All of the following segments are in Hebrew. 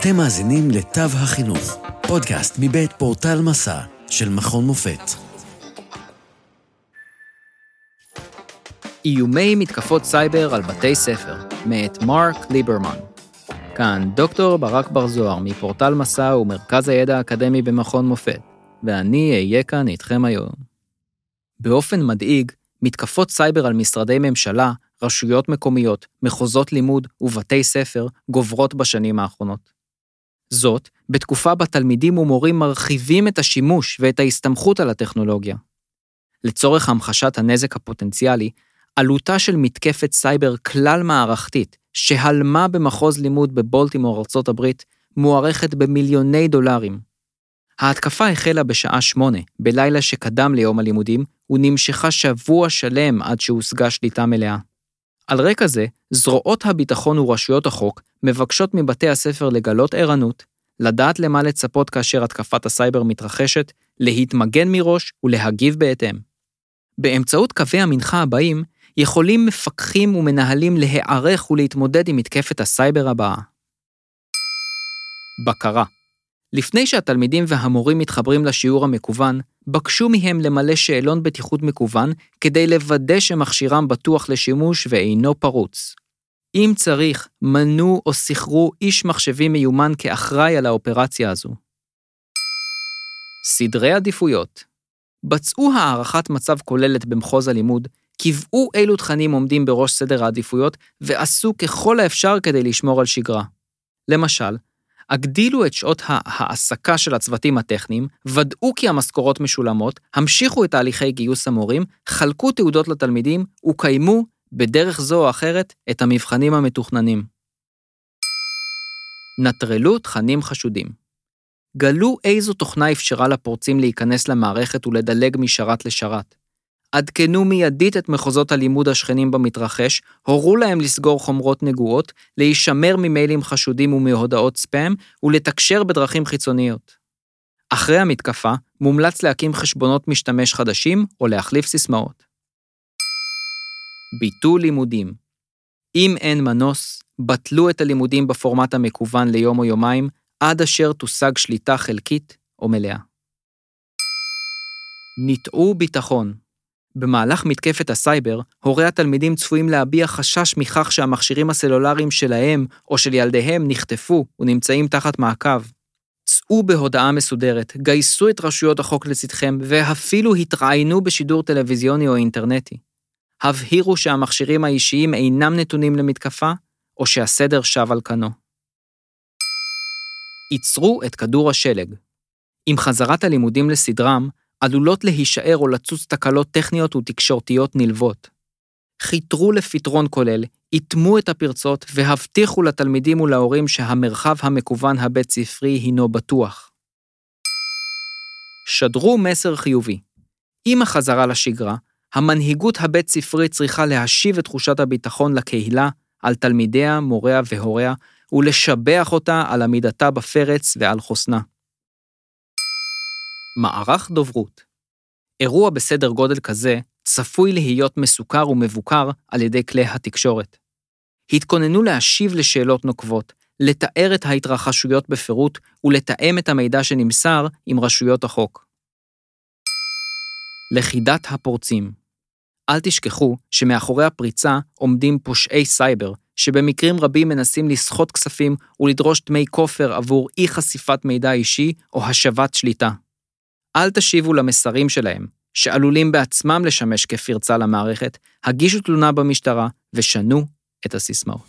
אתם מאזינים לתו החינוך, פודקאסט מבית פורטל מסע של מכון מופת. איומי מתקפות סייבר על בתי ספר, מאת מרק ליברמן. כאן דוקטור ברק בר זוהר מפורטל מסע ומרכז הידע האקדמי במכון מופת, ואני אהיה כאן איתכם היום. באופן מדאיג, מתקפות סייבר על משרדי ממשלה, רשויות מקומיות, מחוזות לימוד ובתי ספר גוברות בשנים האחרונות. זאת, בתקופה בה תלמידים ומורים מרחיבים את השימוש ואת ההסתמכות על הטכנולוגיה. לצורך המחשת הנזק הפוטנציאלי, עלותה של מתקפת סייבר כלל-מערכתית, שהלמה במחוז לימוד בבולטימור, ארצות הברית, מוערכת במיליוני דולרים. ההתקפה החלה בשעה שמונה, בלילה שקדם ליום הלימודים, ונמשכה שבוע שלם עד שהושגה שליטה מלאה. על רקע זה, זרועות הביטחון ורשויות החוק מבקשות מבתי הספר לגלות ערנות, לדעת למה לצפות כאשר התקפת הסייבר מתרחשת, להתמגן מראש ולהגיב בהתאם. באמצעות קווי ההנחיה הבאים, יכולים מפקחים ומנהלים להיערך ולהתמודד עם מתקפת הסייבר הבאה. בקרה לפני שהתלמידים והמורים מתחברים לשיעור המקוון, בקשו מהם למלא שאלון בטיחות מקוון כדי לוודא שמכשירם בטוח לשימוש ואינו פרוץ. אם צריך, מנו או סחרו איש מחשבים מיומן כאחראי על האופרציה הזו. סדרי עדיפויות בצעו הערכת מצב כוללת במחוז הלימוד, קבעו אילו תכנים עומדים בראש סדר העדיפויות ועשו ככל האפשר כדי לשמור על שגרה. למשל, הגדילו את שעות ההעסקה של הצוותים הטכניים, ודאו כי המשכורות משולמות, המשיכו את תהליכי גיוס המורים, חלקו תעודות לתלמידים וקיימו, בדרך זו או אחרת, את המבחנים המתוכננים. נטרלו תכנים חשודים. גלו איזו תוכנה אפשרה לפורצים להיכנס למערכת ולדלג משרת לשרת. עדכנו מיידית את מחוזות הלימוד השכנים במתרחש, הורו להם לסגור חומרות נגועות, להישמר ממיילים חשודים ומהודעות ספאם, ולתקשר בדרכים חיצוניות. אחרי המתקפה, מומלץ להקים חשבונות משתמש חדשים או להחליף סיסמאות. ביטול לימודים אם אין מנוס, בטלו את הלימודים בפורמט המקוון ליום או יומיים, עד אשר תושג שליטה חלקית או מלאה. נטעו ביטחון במהלך מתקפת הסייבר, הורי התלמידים צפויים להביע חשש מכך שהמכשירים הסלולריים שלהם או של ילדיהם נחטפו ונמצאים תחת מעקב. צאו בהודעה מסודרת, גייסו את רשויות החוק לצדכם ואפילו התראיינו בשידור טלוויזיוני או אינטרנטי. הבהירו שהמכשירים האישיים אינם נתונים למתקפה, או שהסדר שב על כנו. ייצרו את כדור השלג. עם חזרת הלימודים לסדרם, עלולות להישאר או לצוץ תקלות טכניות ותקשורתיות נלוות. חיתרו לפתרון כולל, איטמו את הפרצות והבטיחו לתלמידים ולהורים שהמרחב המקוון הבית-ספרי הינו בטוח. שדרו מסר חיובי. עם החזרה לשגרה, המנהיגות הבית-ספרית צריכה להשיב את תחושת הביטחון לקהילה, על תלמידיה, מוריה והוריה, ולשבח אותה על עמידתה בפרץ ועל חוסנה. מערך דוברות. אירוע בסדר גודל כזה צפוי להיות מסוכר ומבוקר על ידי כלי התקשורת. התכוננו להשיב לשאלות נוקבות, לתאר את ההתרחשויות בפירוט ולתאם את המידע שנמסר עם רשויות החוק. לכידת הפורצים אל תשכחו שמאחורי הפריצה עומדים פושעי סייבר, שבמקרים רבים מנסים לסחוט כספים ולדרוש דמי כופר עבור אי חשיפת מידע אישי או השבת שליטה. אל תשיבו למסרים שלהם, שעלולים בעצמם לשמש כפרצה למערכת, הגישו תלונה במשטרה ושנו את הסיסמאות.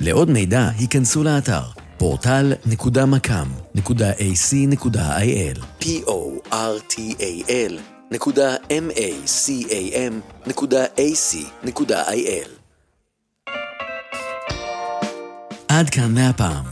לעוד מידע, היכנסו לאתר portal.macam.ac.il p-o-r-t-a-l נקודה m-a-c-a-m נקודה a-c.il עד כאן מהפעם.